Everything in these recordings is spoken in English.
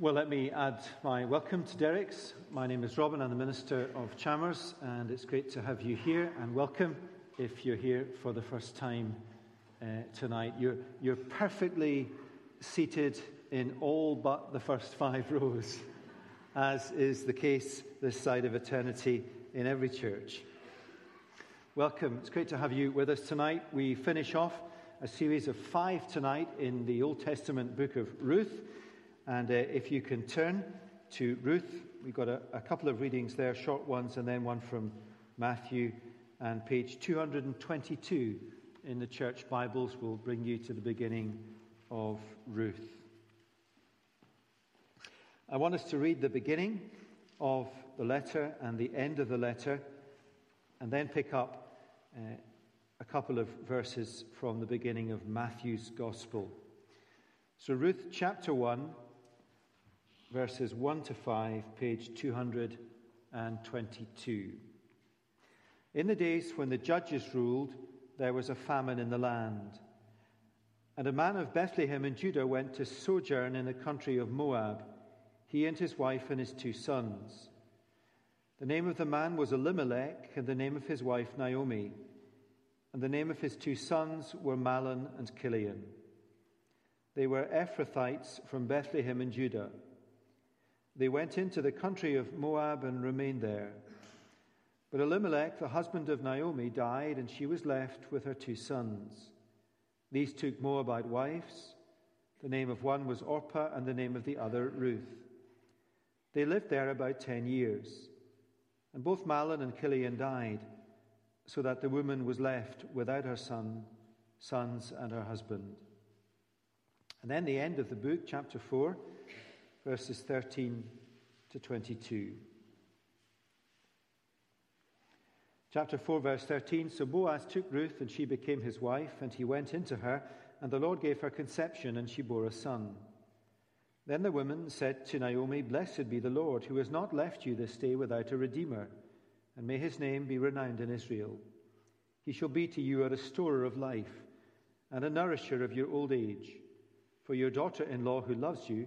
Well, let me add my welcome to Derek's. My name is Robin, I'm the Minister of Chalmers, and it's great to have you here. And welcome if you're here for the first time uh, tonight. You're, you're perfectly seated in all but the first five rows, as is the case this side of eternity in every church. Welcome. It's great to have you with us tonight. We finish off a series of five tonight in the Old Testament book of Ruth. And uh, if you can turn to Ruth, we've got a, a, couple of readings there, short ones, and then one from Matthew. And page 222 in the church Bibles will bring you to the beginning of Ruth. I want us to read the beginning of the letter and the end of the letter, and then pick up uh, a couple of verses from the beginning of Matthew's Gospel. So, Ruth chapter 1 verses 1 to 5, page 222. In the days when the judges ruled, there was a famine in the land. And a man of Bethlehem in Judah went to sojourn in the country of Moab, he and his wife and his two sons. The name of the man was Elimelech, and the name of his wife Naomi. And the name of his two sons were Mahlon and Chilion. They were Ephrathites from Bethlehem in Judah. They went into the country of Moab and remained there. But Elimelech, the husband of Naomi, died, and she was left with her two sons. These took Moabite wives. The name of one was Orpah, and the name of the other Ruth. They lived there about ten years. And both Mahlon and Chilion died, so that the woman was left without her son, sons, and her husband. And then the end of the book, chapter 4 verses 13 to 22. Chapter 4, verse 13 So Boaz took Ruth, and she became his wife, and he went into her, and the Lord gave her conception, and she bore a son. Then the woman said to Naomi, Blessed be the Lord, who has not left you this day without a redeemer, and may his name be renowned in Israel. He shall be to you a restorer of life, and a nourisher of your old age. For your daughter in law, who loves you,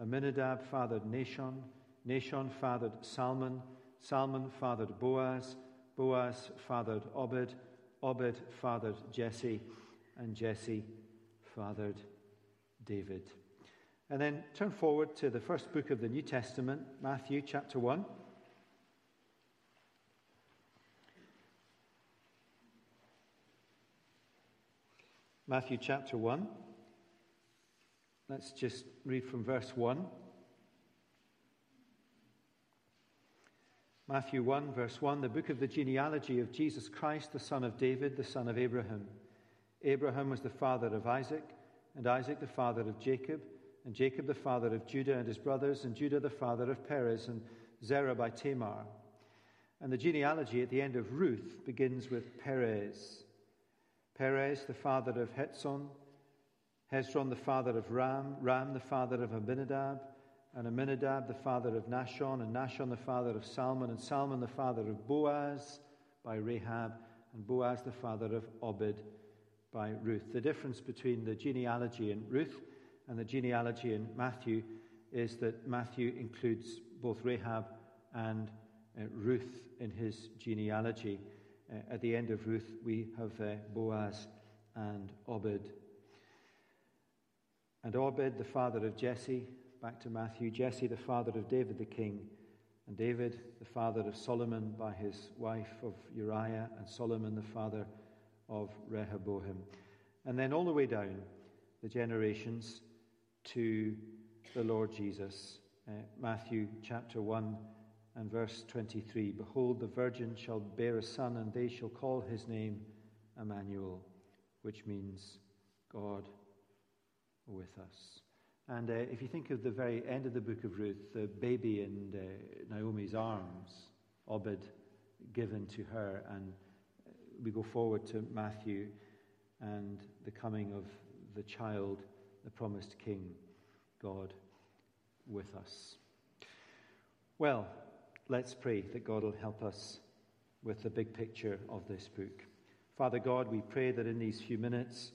Amminadab fathered Nahshon, Nahshon fathered Salmon, Salmon fathered Boaz, Boaz fathered Obed, Obed fathered Jesse, and Jesse fathered David. And then turn forward to the first book of the New Testament, Matthew chapter 1. Matthew chapter 1. Let's just read from verse 1. Matthew 1, verse 1, the book of the genealogy of Jesus Christ, the son of David, the son of Abraham. Abraham was the father of Isaac, and Isaac the father of Jacob, and Jacob the father of Judah and his brothers, and Judah the father of Perez, and Zerah by Tamar. And the genealogy at the end of Ruth begins with Perez. Perez, the father of Hezron, Hezron the father of Ram, Ram the father of Amminadab, and Amminadab the father of Nahshon, and Nahshon the father of Salmon, and Salmon the father of Boaz by Rahab, and Boaz the father of Obed by Ruth. The difference between the genealogy in Ruth and the genealogy in Matthew is that Matthew includes both Rahab and uh, Ruth in his genealogy. Uh, at the end of Ruth, we have uh, Boaz and Obed. And Obed, the father of Jesse, back to Matthew, Jesse, the father of David the king, and David, the father of Solomon by his wife of Uriah, and Solomon, the father of Rehoboam. And then all the way down the generations to the Lord Jesus. Uh, Matthew chapter 1 and verse 23 Behold, the virgin shall bear a son, and they shall call his name Emmanuel, which means God with us. And uh, if you think of the very end of the book of Ruth, the baby in uh, Naomi's arms, Obed given to her, and we go forward to Matthew and the coming of the child, the promised king, God with us. Well, let's pray that God will help us with the big picture of this book. Father God, we pray that in these few minutes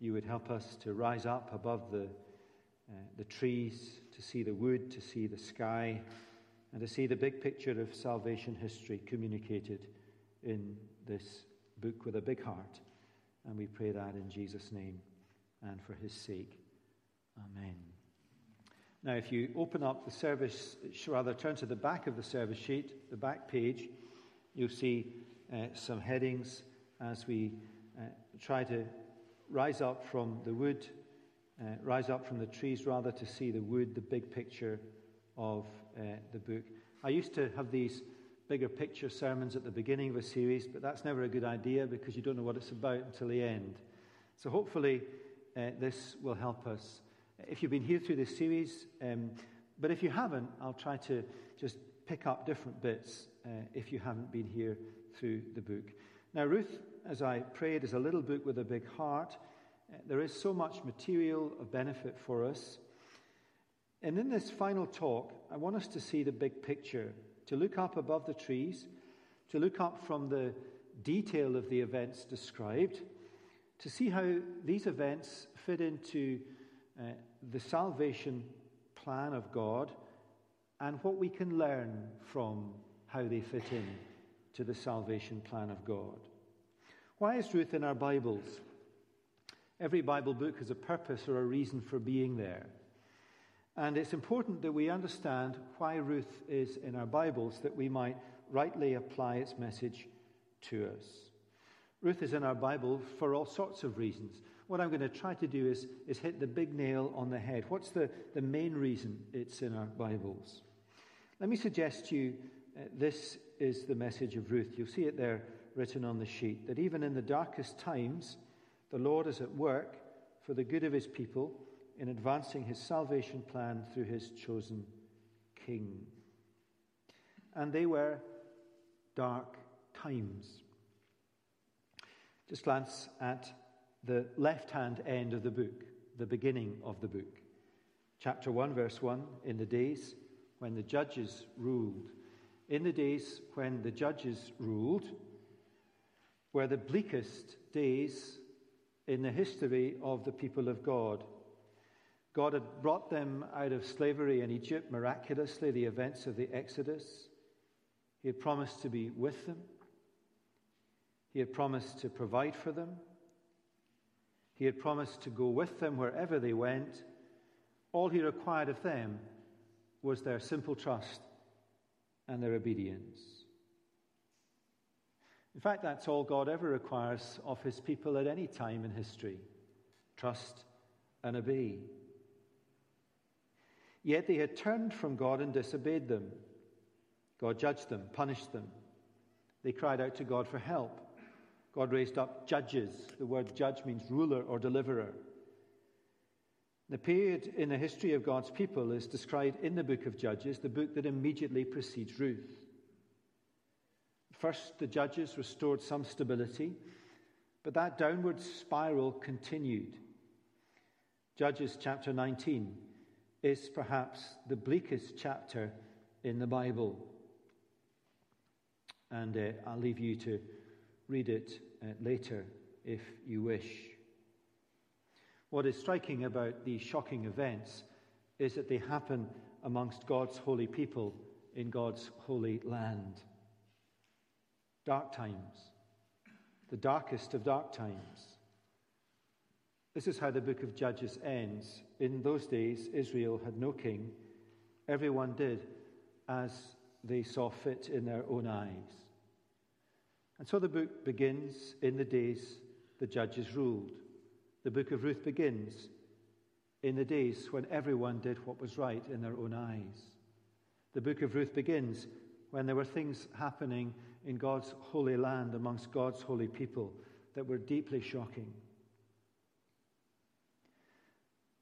you would help us to rise up above the, uh, the trees, to see the wood, to see the sky, and to see the big picture of salvation history communicated in this book with a big heart. And we pray that in Jesus' name and for his sake. Amen. Now, if you open up the service, rather turn to the back of the service sheet, the back page, you'll see uh, some headings as we uh, try to rise up from the wood, uh, rise up from the trees, rather, to see the wood, the big picture of uh, the book. I used to have these bigger picture sermons at the beginning of a series, but that's never a good idea because you don't know what it's about until the end. So hopefully, uh, this will help us. If you've been here through this series, um, but if you haven't, I'll try to just pick up different bits uh, if you haven't been here through the book. Now, Ruth, as I prayed, is a little book with a big heart. There is so much material of benefit for us. And in this final talk, I want us to see the big picture to look up above the trees, to look up from the detail of the events described, to see how these events fit into uh, the salvation plan of God and what we can learn from how they fit in to the salvation plan of God. Why is Ruth in our Bibles? Every Bible book has a purpose or a reason for being there. And it's important that we understand why Ruth is in our Bibles, that we might rightly apply its message to us. Ruth is in our Bible for all sorts of reasons. What I'm going to try to do is, is hit the big nail on the head. What's the, the main reason it's in our Bibles? Let me suggest to you uh, this is the message of Ruth. You'll see it there written on the sheet that even in the darkest times, the Lord is at work for the good of his people in advancing his salvation plan through his chosen king. And they were dark times. Just glance at the left hand end of the book, the beginning of the book. Chapter 1, verse 1 In the days when the judges ruled, in the days when the judges ruled, were the bleakest days in the history of the people of God. God had brought them out of slavery in Egypt miraculously, the events of the Exodus. He had promised to be with them. He had promised to provide for them. He had promised to go with them wherever they went. All he required of them was their simple trust and their obedience. In fact, that's all God ever requires of his people at any time in history trust and obey. Yet they had turned from God and disobeyed them. God judged them, punished them. They cried out to God for help. God raised up judges. The word judge means ruler or deliverer. The period in the history of God's people is described in the book of Judges, the book that immediately precedes Ruth. First, the judges restored some stability, but that downward spiral continued. Judges chapter 19 is perhaps the bleakest chapter in the Bible. And uh, I'll leave you to read it uh, later if you wish. What is striking about these shocking events is that they happen amongst God's holy people in God's holy land. Dark times, the darkest of dark times. This is how the book of Judges ends. In those days, Israel had no king. Everyone did as they saw fit in their own eyes. And so the book begins in the days the judges ruled. The book of Ruth begins in the days when everyone did what was right in their own eyes. The book of Ruth begins when there were things happening in God's holy land amongst God's holy people that were deeply shocking.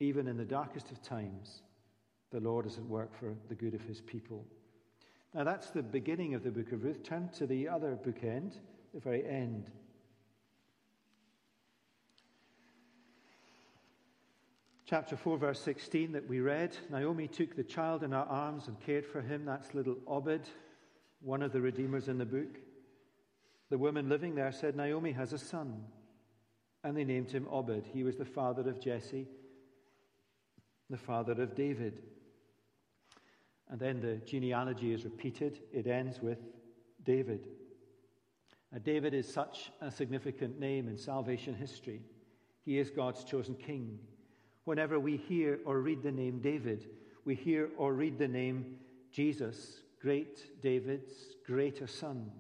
even in the darkest of times, the Lord is at work for the good of his people. Now, that's the beginning of the book of Ruth. Turn to the other bookend, the very end. Chapter 4, verse 16 that we read Naomi took the child in her arms and cared for him. That's little Obed, one of the redeemers in the book. The woman living there said, Naomi has a son. And they named him Obed. He was the father of Jesse, the father of David. And then the genealogy is repeated. It ends with David. Now, David is such a significant name in salvation history. He is God's chosen king. Whenever we hear or read the name David, we hear or read the name Jesus, great David's greater son.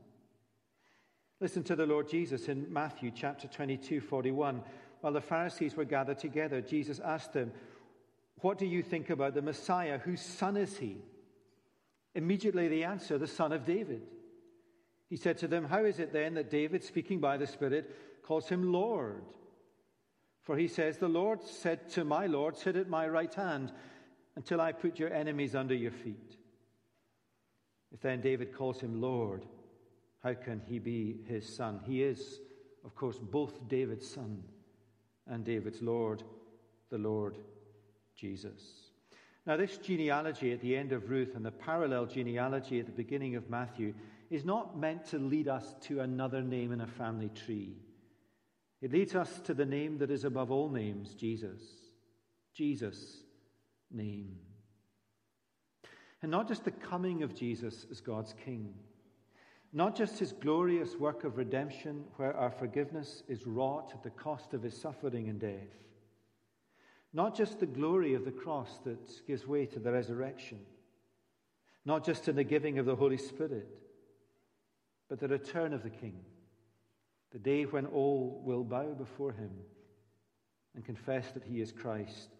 Listen to the Lord Jesus in Matthew chapter 22, 41. While the Pharisees were gathered together, Jesus asked them, What do you think about the Messiah? Whose son is he? Immediately they answer, The son of David. He said to them, How is it then that David, speaking by the Spirit, calls him Lord? For he says, The Lord said to my Lord, Sit at my right hand until I put your enemies under your feet. If then David calls him Lord, how can he be his son? He is, of course, both David's son and David's Lord, the Lord Jesus. Now, this genealogy at the end of Ruth and the parallel genealogy at the beginning of Matthew is not meant to lead us to another name in a family tree. It leads us to the name that is above all names, Jesus. Jesus' name. And not just the coming of Jesus as God's King, not just his glorious work of redemption, where our forgiveness is wrought at the cost of his suffering and death not just the glory of the cross that gives way to the resurrection, not just in the giving of the Holy Spirit, but the return of the King, the day when all will bow before him and confess that he is Christ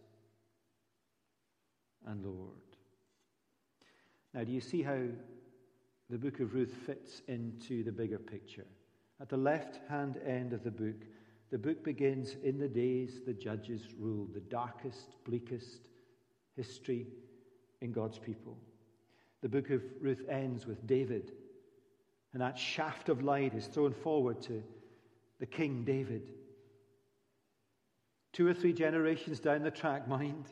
and Lord. Now, do you see how the book of Ruth fits into the bigger picture? At the left hand end of the book, the book begins in the days the judges ruled, the darkest, bleakest history in God's people. The book of Ruth ends with David, and that shaft of light is thrown forward to the King David. Two or three generations down the track, mind,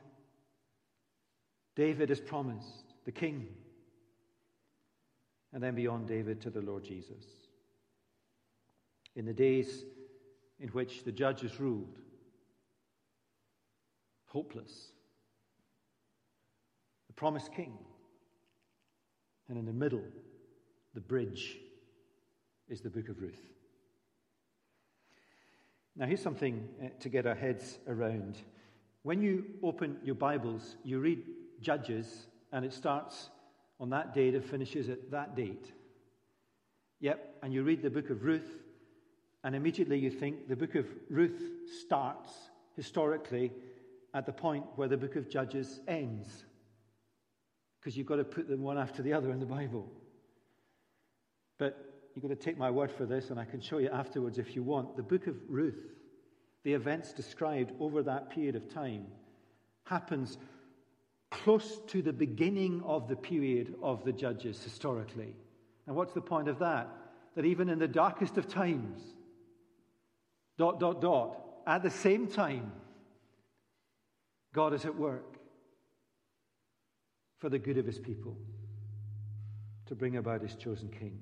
David is promised, the King. And then beyond David to the Lord Jesus. In the days in which the judges ruled. Hopeless. The promised king. And in the middle, the bridge is the book of Ruth. Now, here's something uh, to get our heads around. When you open your Bibles, you read Judges, and it starts on that date and finishes at that date. Yep, and you read the book of Ruth, and immediately you think the book of Ruth starts historically at the point where the book of Judges ends. Because you've got to put them one after the other in the Bible. But you've got to take my word for this, and I can show you afterwards if you want. The book of Ruth, the events described over that period of time, happens close to the beginning of the period of the Judges historically. And what's the point of that? That even in the darkest of times, dot, dot, dot. At the same time, God is at work for the good of his people to bring about his chosen king.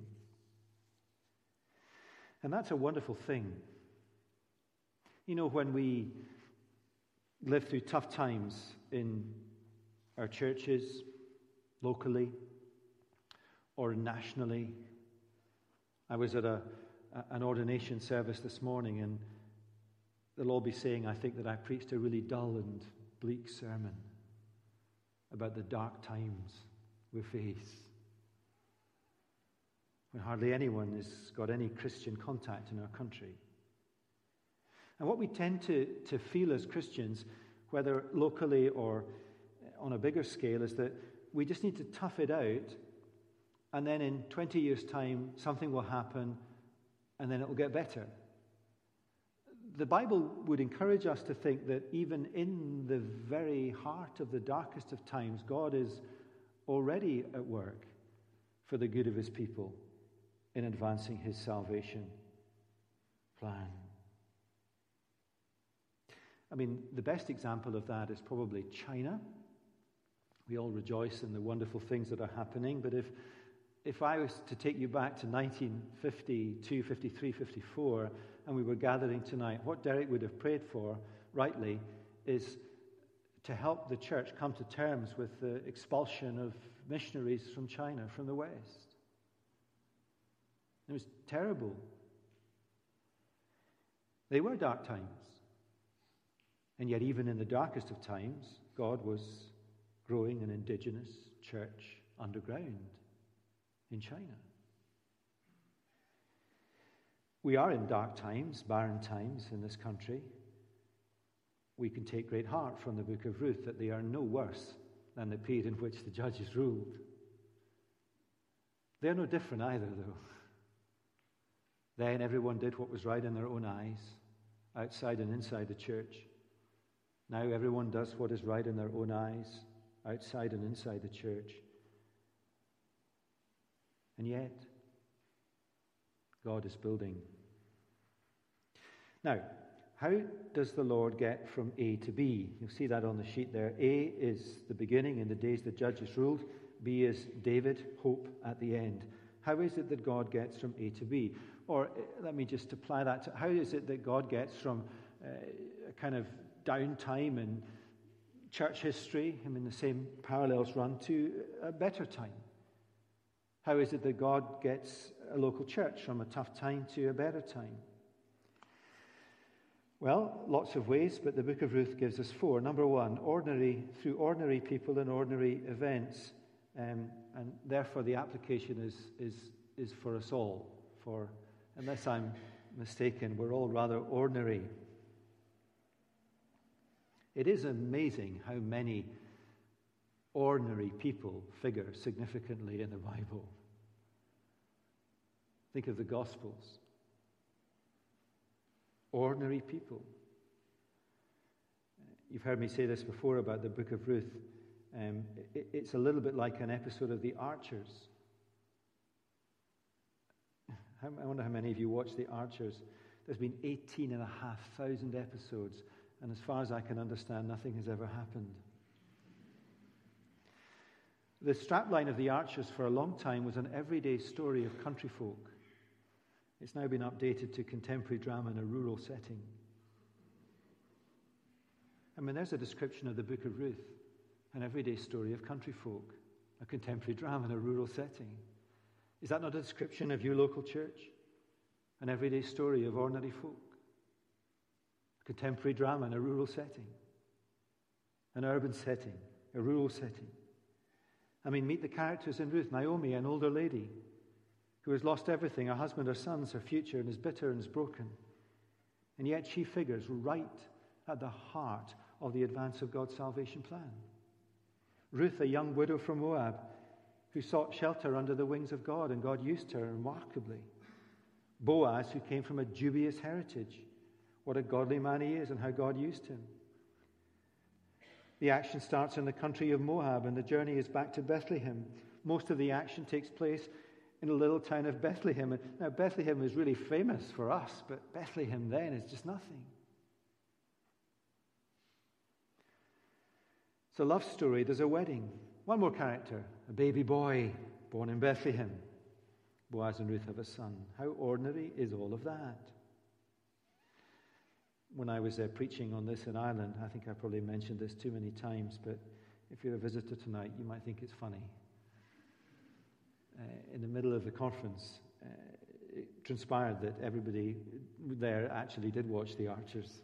And that's a wonderful thing. You know, when we live through tough times in our churches, locally or nationally, I was at a an ordination service this morning, and they'll all be saying, I think, that I preached a really dull and bleak sermon about the dark times we face. When hardly anyone has got any Christian contact in our country. And what we tend to, to feel as Christians, whether locally or on a bigger scale, is that we just need to tough it out, and then in 20 years' time, something will happen and then it will get better. the Bible would encourage us to think that even in the very heart of the darkest of times, God is already at work for the good of his people in advancing his salvation plan. I mean, the best example of that is probably China. We all rejoice in the wonderful things that are happening, but if, if I was to take you back to 1952, 53, 54, and we were gathering tonight, what Derek would have prayed for, rightly, is to help the church come to terms with the expulsion of missionaries from China, from the West. It was terrible. They were dark times. And yet, even in the darkest of times, God was growing an indigenous church underground in China. We are in dark times, barren times in this country. We can take great heart from the book of Ruth that they are no worse than the period in which the judges ruled. They're no different either, though. Then everyone did what was right in their own eyes, outside and inside the church. Now everyone does what is right in their own eyes, outside and inside the church. And yet, God is building. Now, how does the Lord get from A to B? You'll see that on the sheet there. A is the beginning in the days the judges ruled. B is David, hope at the end. How is it that God gets from A to B? Or uh, let me just apply that to how is it that God gets from uh, a kind of downtime in church history, I mean, the same parallels run to a better time? How is it that God gets a local church from a tough time to a better time? Well, lots of ways, but the book of Ruth gives us four. Number one, ordinary, through ordinary people and ordinary events. Um, and therefore, the application is, is, is for us all. For, unless I'm mistaken, we're all rather ordinary. It is amazing how many ordinary people figure significantly in the Bible. Think of the Gospels. Ordinary people. You've heard me say this before about the book of Ruth. Um, it, it's a little bit like an episode of The Archers. I wonder how many of you watch The Archers. There's been 18,500 episodes, and as far as I can understand, nothing has ever happened. The strapline of The Archers for a long time was an everyday story of country folk. It's now been updated to contemporary drama in a rural setting. I mean, there's a description of the book of Ruth, an everyday story of country folk, a contemporary drama in a rural setting. Is that not a description of your local church? An everyday story of ordinary folk, a contemporary drama in a rural setting, an urban setting, a rural setting. I mean, meet the characters in Ruth Naomi, an older lady who has lost everything her husband, her sons, her future, and is bitter and is broken. And yet she figures right at the heart of the advance of God's salvation plan. Ruth, a young widow from Moab, who sought shelter under the wings of God, and God used her remarkably. Boaz, who came from a dubious heritage. What a godly man he is, and how God used him. The action starts in the country of Moab, and the journey is back to Bethlehem. Most of the action takes place in the little town of Bethlehem. Now, Bethlehem is really famous for us, but Bethlehem then is just nothing. It's a love story. There's a wedding. One more character, a baby boy born in Bethlehem. Boaz and Ruth have a son. How ordinary is all of that? When I was uh, preaching on this in Ireland, I think I probably mentioned this too many times, but if you're a visitor tonight, you might think it's funny uh, in the middle of the conference, uh, it transpired that everybody there actually did watch The Archers.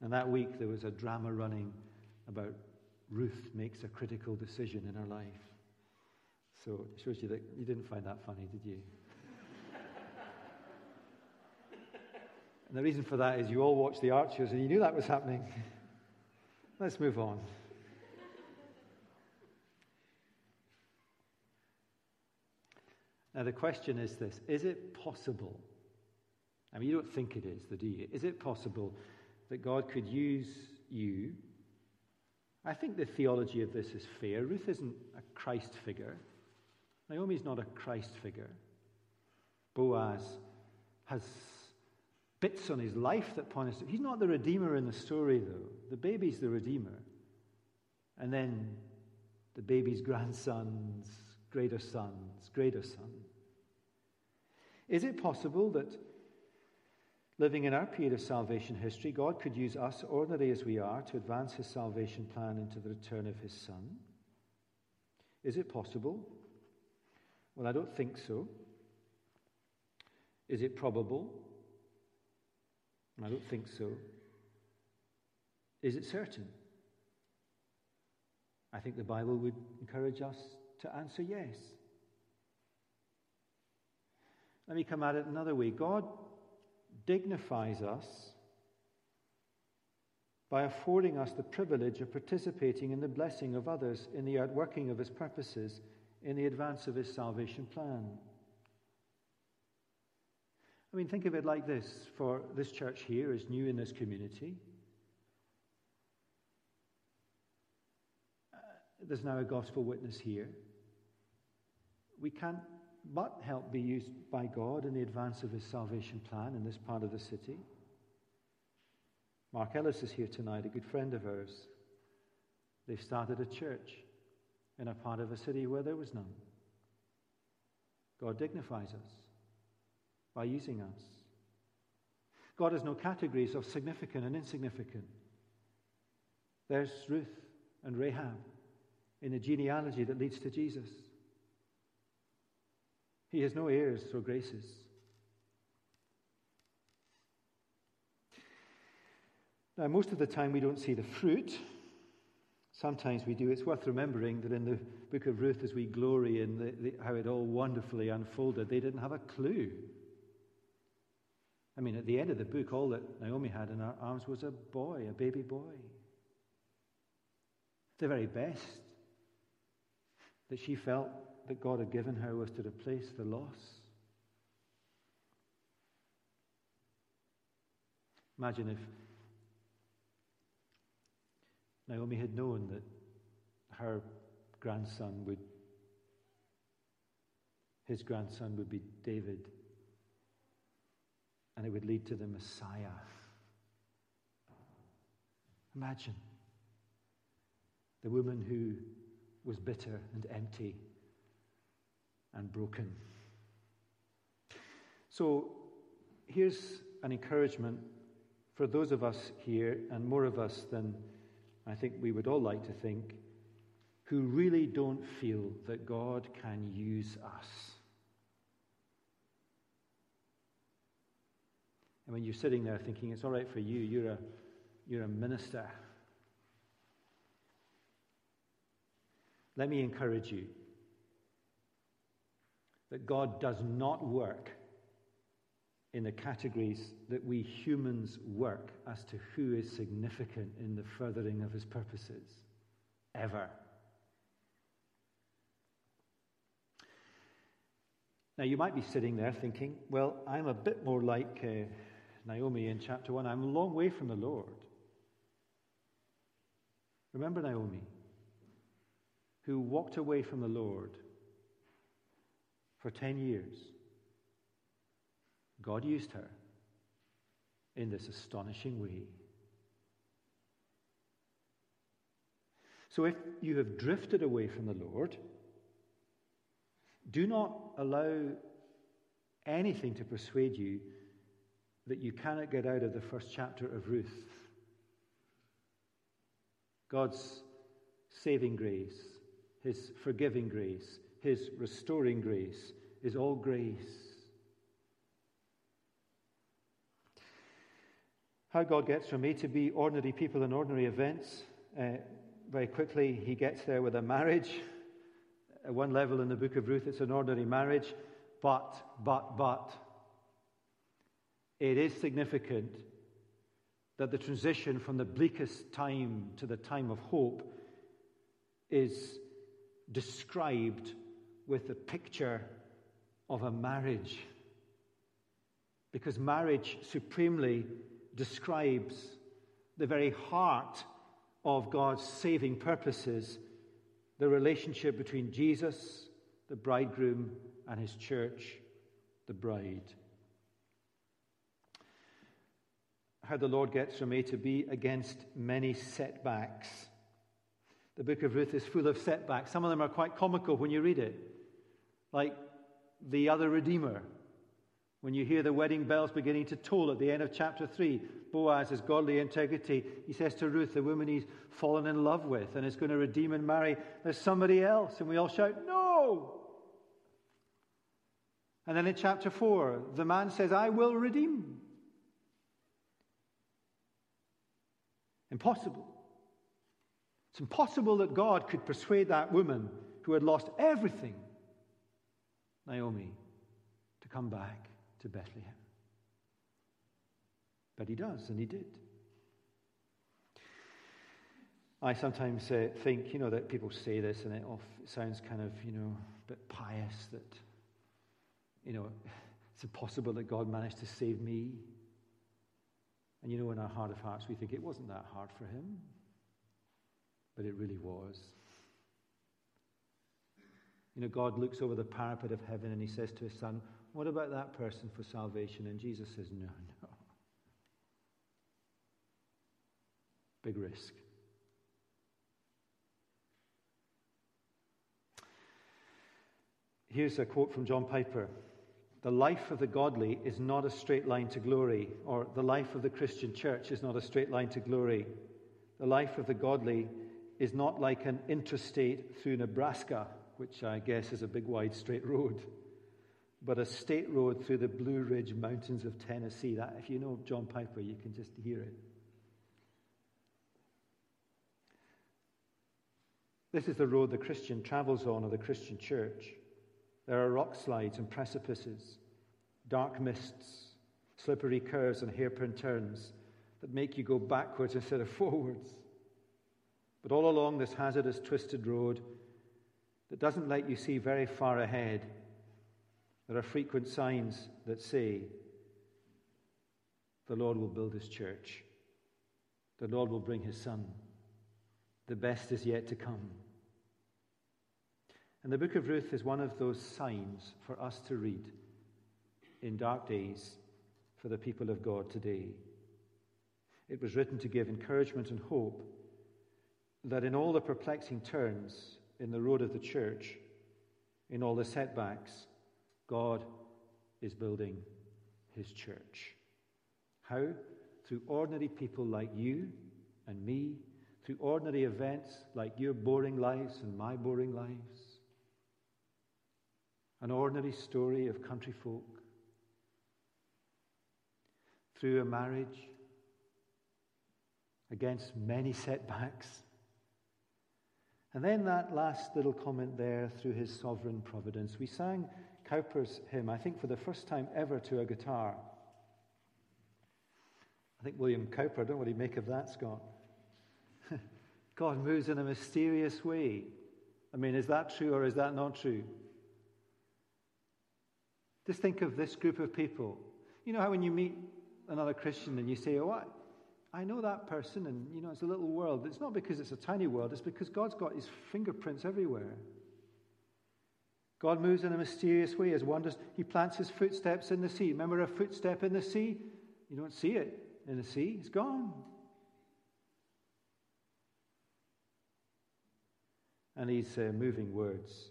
And that week there was a drama running about Ruth makes a critical decision in her life. So it shows you that you didn't find that funny, did you? and the reason for that is you all watched The Archers and you knew that was happening. Let's move on. Now, the question is this Is it possible I mean, you don't think it is, do you? Is it possible that God could use you? I think the theology of this is fair. Ruth isn't a Christ figure. Naomi's not a Christ figure. Boaz has bits on his life that point us to. He's not the redeemer in the story, though. The baby's the redeemer. And then the baby's grandson's greater son's greater son. Is it possible that living in our period of salvation history, God could use us, ordinary as we are, to advance his salvation plan into the return of his son? Is it possible? Well, I don't think so. Is it probable? I don't think so. Is it certain? I think the Bible would encourage us to answer yes. Let me come at it another way. God dignifies us by affording us the privilege of participating in the blessing of others in the outworking of his purposes in the advance of his salvation plan. I mean, think of it like this for this church here is new in this community. Uh, there's now a gospel witness here. We can't but help be used by God in the advance of his salvation plan in this part of the city. Mark Ellis is here tonight, a good friend of ours. They've started a church in a part of a city where there was none. God dignifies us by using us. God has no categories of significant and insignificant. There's Ruth and Rahab in the genealogy that leads to Jesus. He has no airs or graces. Now, most of the time we don't see the fruit. Sometimes we do. It's worth remembering that in the book of Ruth, as we glory in the, the, how it all wonderfully unfolded, they didn't have a clue. I mean, at the end of the book, all that Naomi had in her arms was a boy, a baby boy. The very best that she felt that God had given her was to replace the loss. Imagine if Naomi had known that her grandson would, his grandson would be David, and it would lead to the Messiah. Imagine the woman who was bitter and empty and broken. So here's an encouragement for those of us here, and more of us than I think we would all like to think, who really don't feel that God can use us. And when you're sitting there thinking, it's all right for you, you're a, you're a minister. Let me encourage you that God does not work in the categories that we humans work as to who is significant in the furthering of his purposes, ever. Now, you might be sitting there thinking, well, I'm a bit more like uh, Naomi in chapter 1. I'm a long way from the Lord. Remember Naomi, who walked away from the Lord for 10 years. God used her in this astonishing way. So if you have drifted away from the Lord, do not allow anything to persuade you that you cannot get out of the first chapter of Ruth. God's saving grace, His forgiving grace, his restoring grace is all grace. How God gets from A to B, ordinary people and ordinary events, uh, very quickly he gets there with a marriage. At one level in the book of Ruth, it's an ordinary marriage, but, but, but, it is significant that the transition from the bleakest time to the time of hope is described with the picture of a marriage. Because marriage supremely describes the very heart of God's saving purposes the relationship between Jesus, the bridegroom, and his church, the bride. How the Lord gets from A to B against many setbacks. The book of Ruth is full of setbacks. Some of them are quite comical when you read it, like the other Redeemer. When you hear the wedding bells beginning to toll at the end of chapter 3, Boaz, his godly integrity, he says to Ruth, the woman he's fallen in love with and is going to redeem and marry, there's somebody else. And we all shout, No! And then in chapter 4, the man says, I will redeem. Impossible. It's impossible that God could persuade that woman who had lost everything, Naomi, to come back to Bethlehem. But he does, and he did. I sometimes uh, think, you know, that people say this and it, off, it sounds kind of, you know, a bit pious that, you know, it's impossible that God managed to save me. And you know, in our heart of hearts, we think it wasn't that hard for him, but it really was. You know, God looks over the parapet of heaven and he says to his son, What about that person for salvation? And Jesus says, No, no. Big risk. Here's a quote from John Piper The life of the godly is not a straight line to glory, or the life of the Christian church is not a straight line to glory. The life of the godly is not like an interstate through Nebraska, which I guess is a big wide straight road, but a state road through the Blue Ridge Mountains of Tennessee. That, if you know John Piper, you can just hear it. This is the road the Christian travels on, or the Christian church. There are rock slides and precipices, dark mists, slippery curves, and hairpin turns that make you go backwards instead of forwards. But all along this hazardous, twisted road that doesn't let you see very far ahead, there are frequent signs that say, The Lord will build his church, the Lord will bring his son, the best is yet to come. And the book of Ruth is one of those signs for us to read in dark days for the people of God today. It was written to give encouragement and hope that in all the perplexing turns in the road of the church, in all the setbacks, God is building his church. How? Through ordinary people like you and me, through ordinary events like your boring lives and my boring lives an ordinary story of country folk, through a marriage, against many setbacks. And then that last little comment there through his sovereign providence. We sang Cowper's hymn, I think for the first time ever, to a guitar. I think William Cowper, I don't know what he'd make of that, Scott. God moves in a mysterious way. I mean, is that true or is that not true? Just think of this group of people. You know how when you meet another Christian and you say, Oh, I, know that person, and you know, it's a little world. It's not because it's a tiny world, it's because God's got his fingerprints everywhere. God moves in a mysterious way as wonders. He plants his footsteps in the sea. Remember a footstep in the sea? You don't see it in the sea, it's gone. And he's uh, moving words.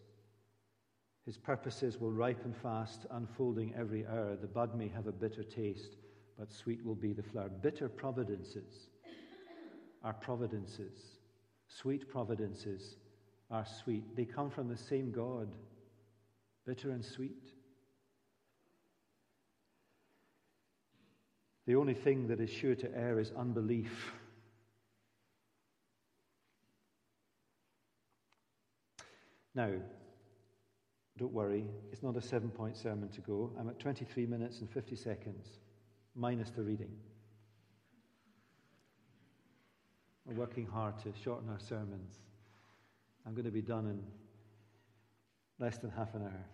His purposes will ripen fast, unfolding every hour. The bud may have a bitter taste, but sweet will be the flower. Bitter providences are providences. Sweet providences are sweet. They come from the same God, bitter and sweet. The only thing that is sure to err is unbelief. Now, don't worry, it's not a seven point sermon to go. I'm at 23 minutes and 50 seconds, minus the reading. We're working hard to shorten our sermons. I'm going to be done in less than half an hour.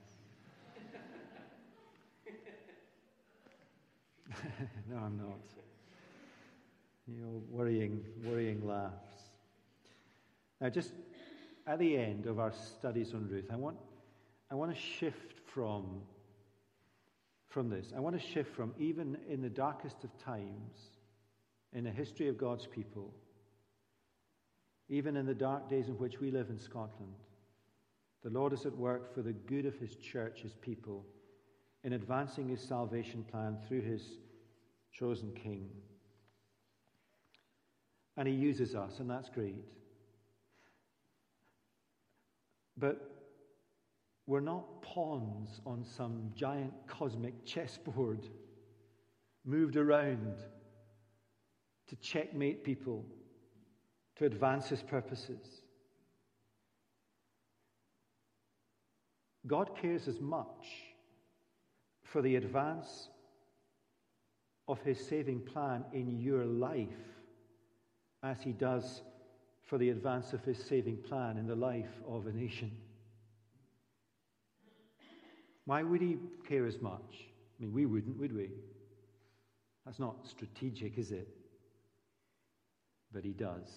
no, I'm not. You know, worrying, worrying laughs. Now, just at the end of our studies on Ruth, I want, I want to shift from, from this. I want to shift from even in the darkest of times, in the history of God's people, even in the dark days in which we live in Scotland, the Lord is at work for the good of His church, His people, in advancing His salvation plan through His chosen King. And He uses us, and that's great. But we're not pawns on some giant cosmic chessboard moved around to checkmate people, to advance his purposes. God cares as much for the advance of his saving plan in your life as he does for the advance of his saving plan in the life of a nation. Why would he care as much? I mean, we wouldn't, would we? That's not strategic, is it? But he does.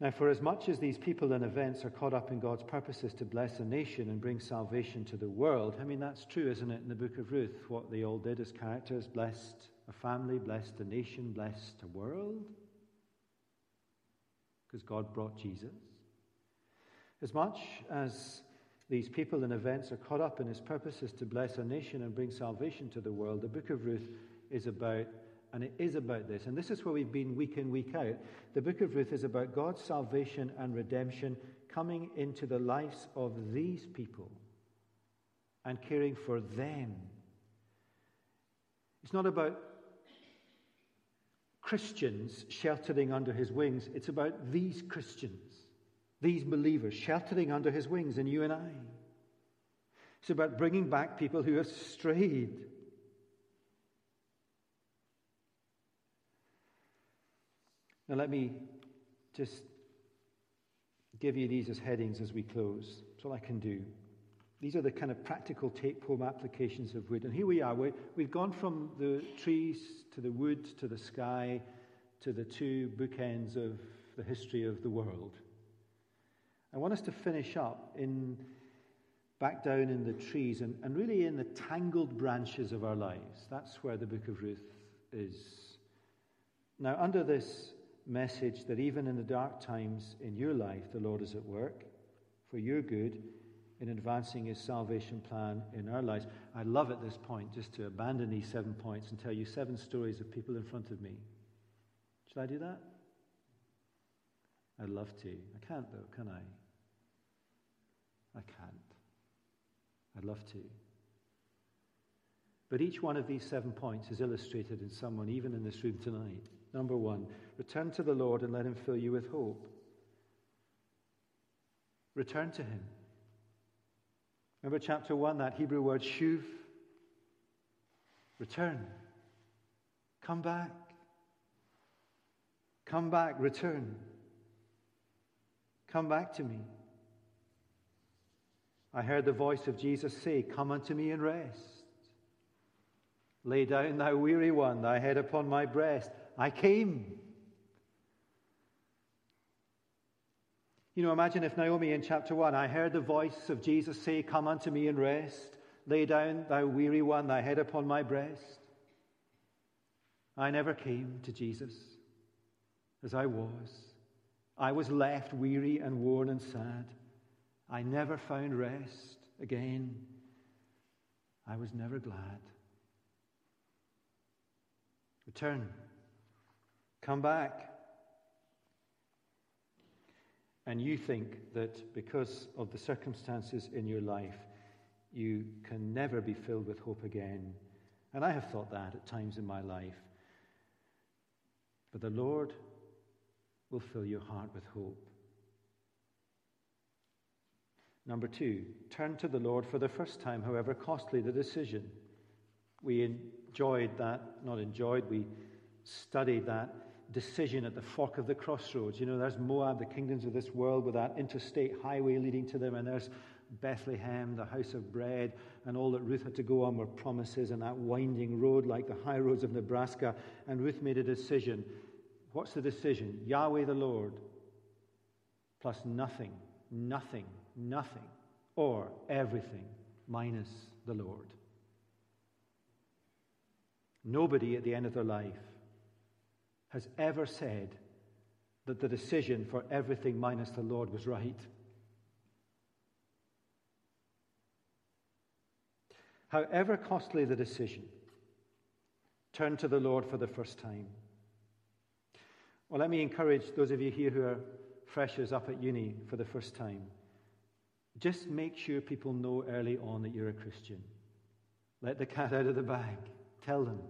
Now, for as much as these people and events are caught up in God's purposes to bless a nation and bring salvation to the world, I mean, that's true, isn't it, in the book of Ruth? What they all did as characters blessed a family, blessed a nation, blessed a world. Because God brought Jesus. As much as these people and events are caught up in his purposes to bless a nation and bring salvation to the world, the book of Ruth is about, and it is about this, and this is where we've been week in, week out. The book of Ruth is about God's salvation and redemption coming into the lives of these people and caring for them. It's not about Christians sheltering under his wings, it's about these Christians these believers sheltering under his wings, and you and I. It's about bringing back people who have strayed. Now, let me just give you these as headings as we close. That's all I can do. These are the kind of practical take home applications of wood. And here we are. we have gone from the trees to the wood to the sky to the two bookends of the history of the world. I want us to finish up in back down in the trees and, and really in the tangled branches of our lives. That's where the book of Ruth is. Now, under this message that even in the dark times in your life, the Lord is at work for your good in advancing his salvation plan in our lives. I love at this point just to abandon these seven points and tell you seven stories of people in front of me. Should I do that? I'd love to. I can't, though, can I? I can't. I'd love to. But each one of these seven points is illustrated in someone, even in this room tonight. Number one, return to the Lord and let Him fill you with hope. Return to Him. Remember chapter one, that Hebrew word shuv? Return. Come back. Come back, return. Come back to me. I heard the voice of Jesus say, Come unto me and rest. Lay down, thou weary one, thy head upon my breast. I came. You know, imagine if Naomi in chapter 1, I heard the voice of Jesus say, Come unto me and rest. Lay down, thou weary one, thy head upon my breast. I never came to Jesus as I was. I was left weary and worn and sad. I never found rest again. I was never glad. Return. Come back. And you think that because of the circumstances in your life, you can never be filled with hope again. And I have thought that at times in my life. But the Lord will fill your heart with hope. Number two, turn to the Lord for the first time, however costly the decision. We enjoyed that, not enjoyed, we studied that decision at the fork of the crossroads. You know, there's Moab, the kingdoms of this world, with that interstate highway leading to them, and there's Bethlehem, the house of bread, and all that Ruth had to go on were promises and that winding road like the high roads of Nebraska. And Ruth made a decision. What's the decision? Yahweh the Lord, plus nothing, nothing, nothing, or everything minus the Lord. Nobody at the end of their life has ever said that the decision for everything minus the Lord was right. However costly the decision, turn to the Lord for the first time. Well, let me encourage those of you here who are freshers up at uni for the first time. Just make sure people know early on that you're a Christian. Let the cat out of the bag. Tell them.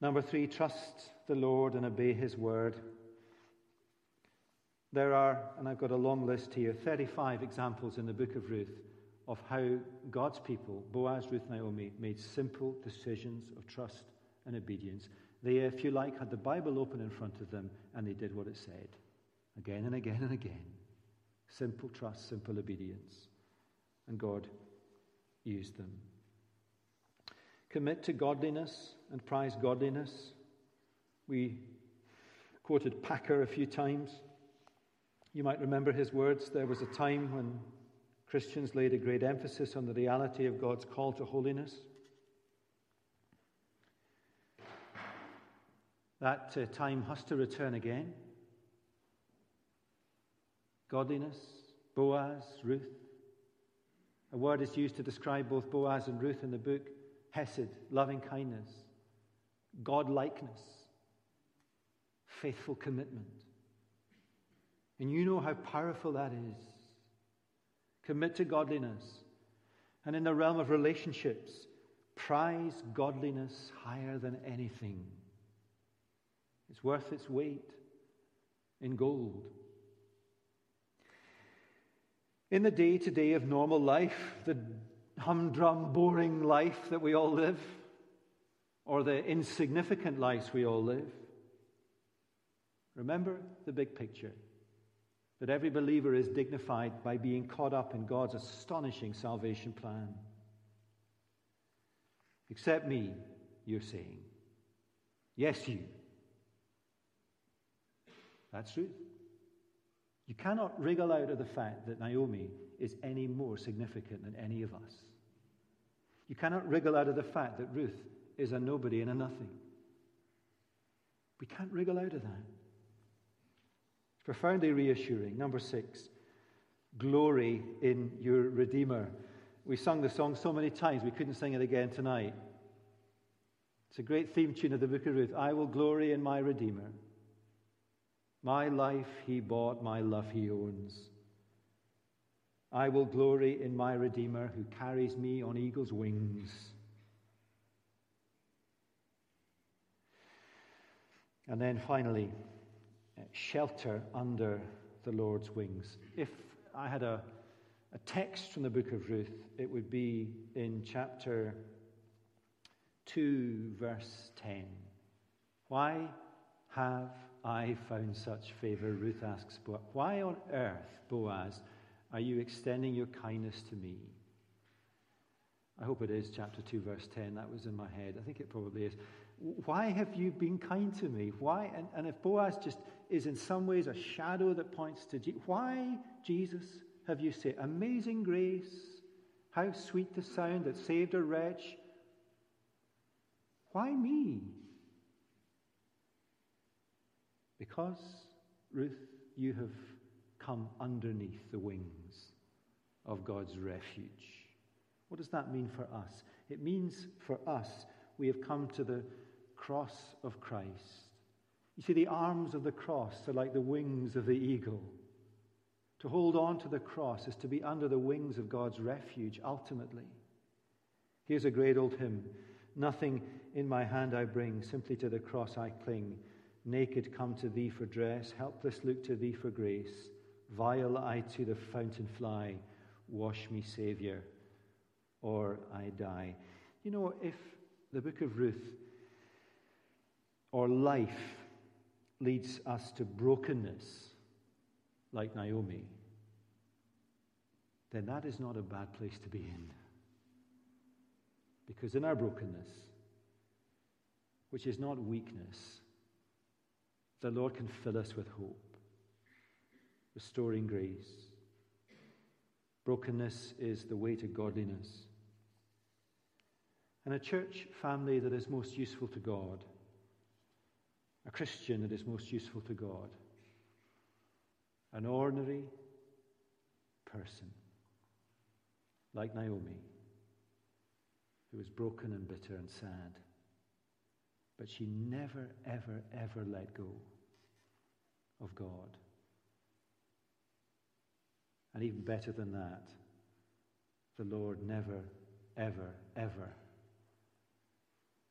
Number three, trust the Lord and obey his word. There are, and I've got a long list here, 35 examples in the book of Ruth of how God's people, Boaz, Ruth, Naomi, made simple decisions of trust and obedience. They, if you like, had the Bible open in front of them and they did what it said again and again and again. Simple trust, simple obedience. And God used them. Commit to godliness and prize godliness. We quoted Packer a few times. You might remember his words. There was a time when Christians laid a great emphasis on the reality of God's call to holiness. That uh, time has to return again. Godliness, Boaz, Ruth. A word is used to describe both Boaz and Ruth in the book Hesed, loving kindness, God likeness, faithful commitment. And you know how powerful that is. Commit to godliness. And in the realm of relationships, prize godliness higher than anything. It's worth its weight in gold. In the day to day of normal life, the humdrum, boring life that we all live, or the insignificant lives we all live, remember the big picture that every believer is dignified by being caught up in God's astonishing salvation plan. Except me, you're saying. Yes, you. That's true. You cannot wriggle out of the fact that Naomi is any more significant than any of us. You cannot wriggle out of the fact that Ruth is a nobody and a nothing. We can't wriggle out of that profoundly reassuring. Number six, glory in your Redeemer. We sung the song so many times, we couldn't sing it again tonight. It's a great theme tune of the book of Ruth. I will glory in my Redeemer. My life he bought, my love he owns. I will glory in my Redeemer who carries me on eagle's wings. And then finally, uh, shelter under the Lord's wings. If I had a, a text from the book of Ruth, it would be in chapter 2, verse 10. Why have I found such favor? Ruth asks. Why on earth, Boaz, are you extending your kindness to me? I hope it is chapter 2, verse 10. That was in my head. I think it probably is. Why have you been kind to me? Why? And, and if Boaz just is in some ways a shadow that points to Jesus, why, Jesus, have you said, Amazing grace, how sweet the sound that saved a wretch? Why me? Because, Ruth, you have come underneath the wings of God's refuge. What does that mean for us? It means for us, we have come to the cross of Christ. You see, the arms of the cross are like the wings of the eagle. To hold on to the cross is to be under the wings of God's refuge ultimately. Here's a great old hymn Nothing in my hand I bring, simply to the cross I cling. Naked come to thee for dress, helpless look to thee for grace. Vile I to the fountain fly, wash me, Saviour, or I die. You know, if the book of Ruth or life leads us to brokenness, like Naomi, then that is not a bad place to be in. Because in our brokenness, which is not weakness, the Lord can fill us with hope, restoring grace. Brokenness is the way to godliness. And a church family that is most useful to God, a Christian that is most useful to God, an ordinary person like Naomi, who was broken and bitter and sad. But she never, ever, ever let go of God. And even better than that, the Lord never, ever, ever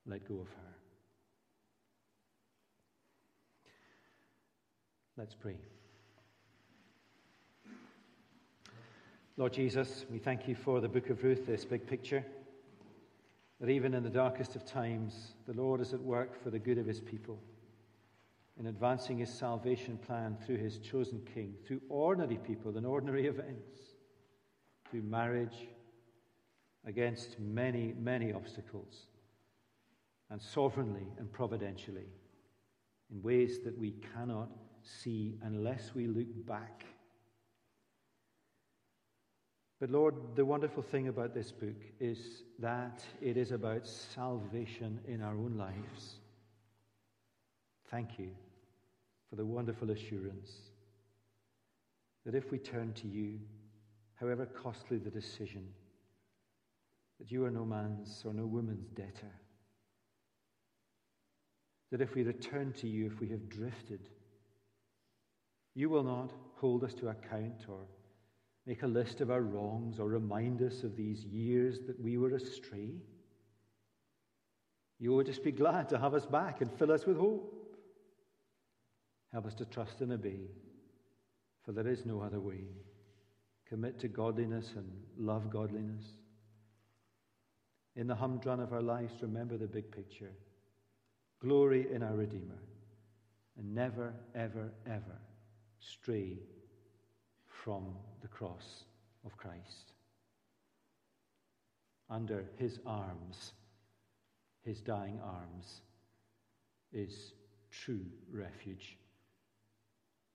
let go of her. Let's pray. Lord Jesus, we thank you for the book of Ruth, this big picture. That even in the darkest of times, the Lord is at work for the good of his people, in advancing his salvation plan through his chosen king, through ordinary people and ordinary events, through marriage, against many, many obstacles, and sovereignly and providentially, in ways that we cannot see unless we look back but Lord, the wonderful thing about this book is that it is about salvation in our own lives. Thank you for the wonderful assurance that if we turn to you, however costly the decision, that you are no man's or no woman's debtor. That if we return to you, if we have drifted, you will not hold us to account or make a list of our wrongs or remind us of these years that we were astray. You will just be glad to have us back and fill us with hope. Help us to trust and obey, for there is no other way. Commit to godliness and love godliness. In the humdrum of our lives, remember the big picture. Glory in our Redeemer, and never, ever, ever stray from the cross of Christ. Under his arms, his dying arms, is true refuge,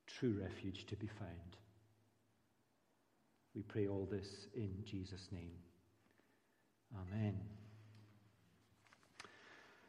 true refuge to be found. We pray all this in Jesus' name. Amen.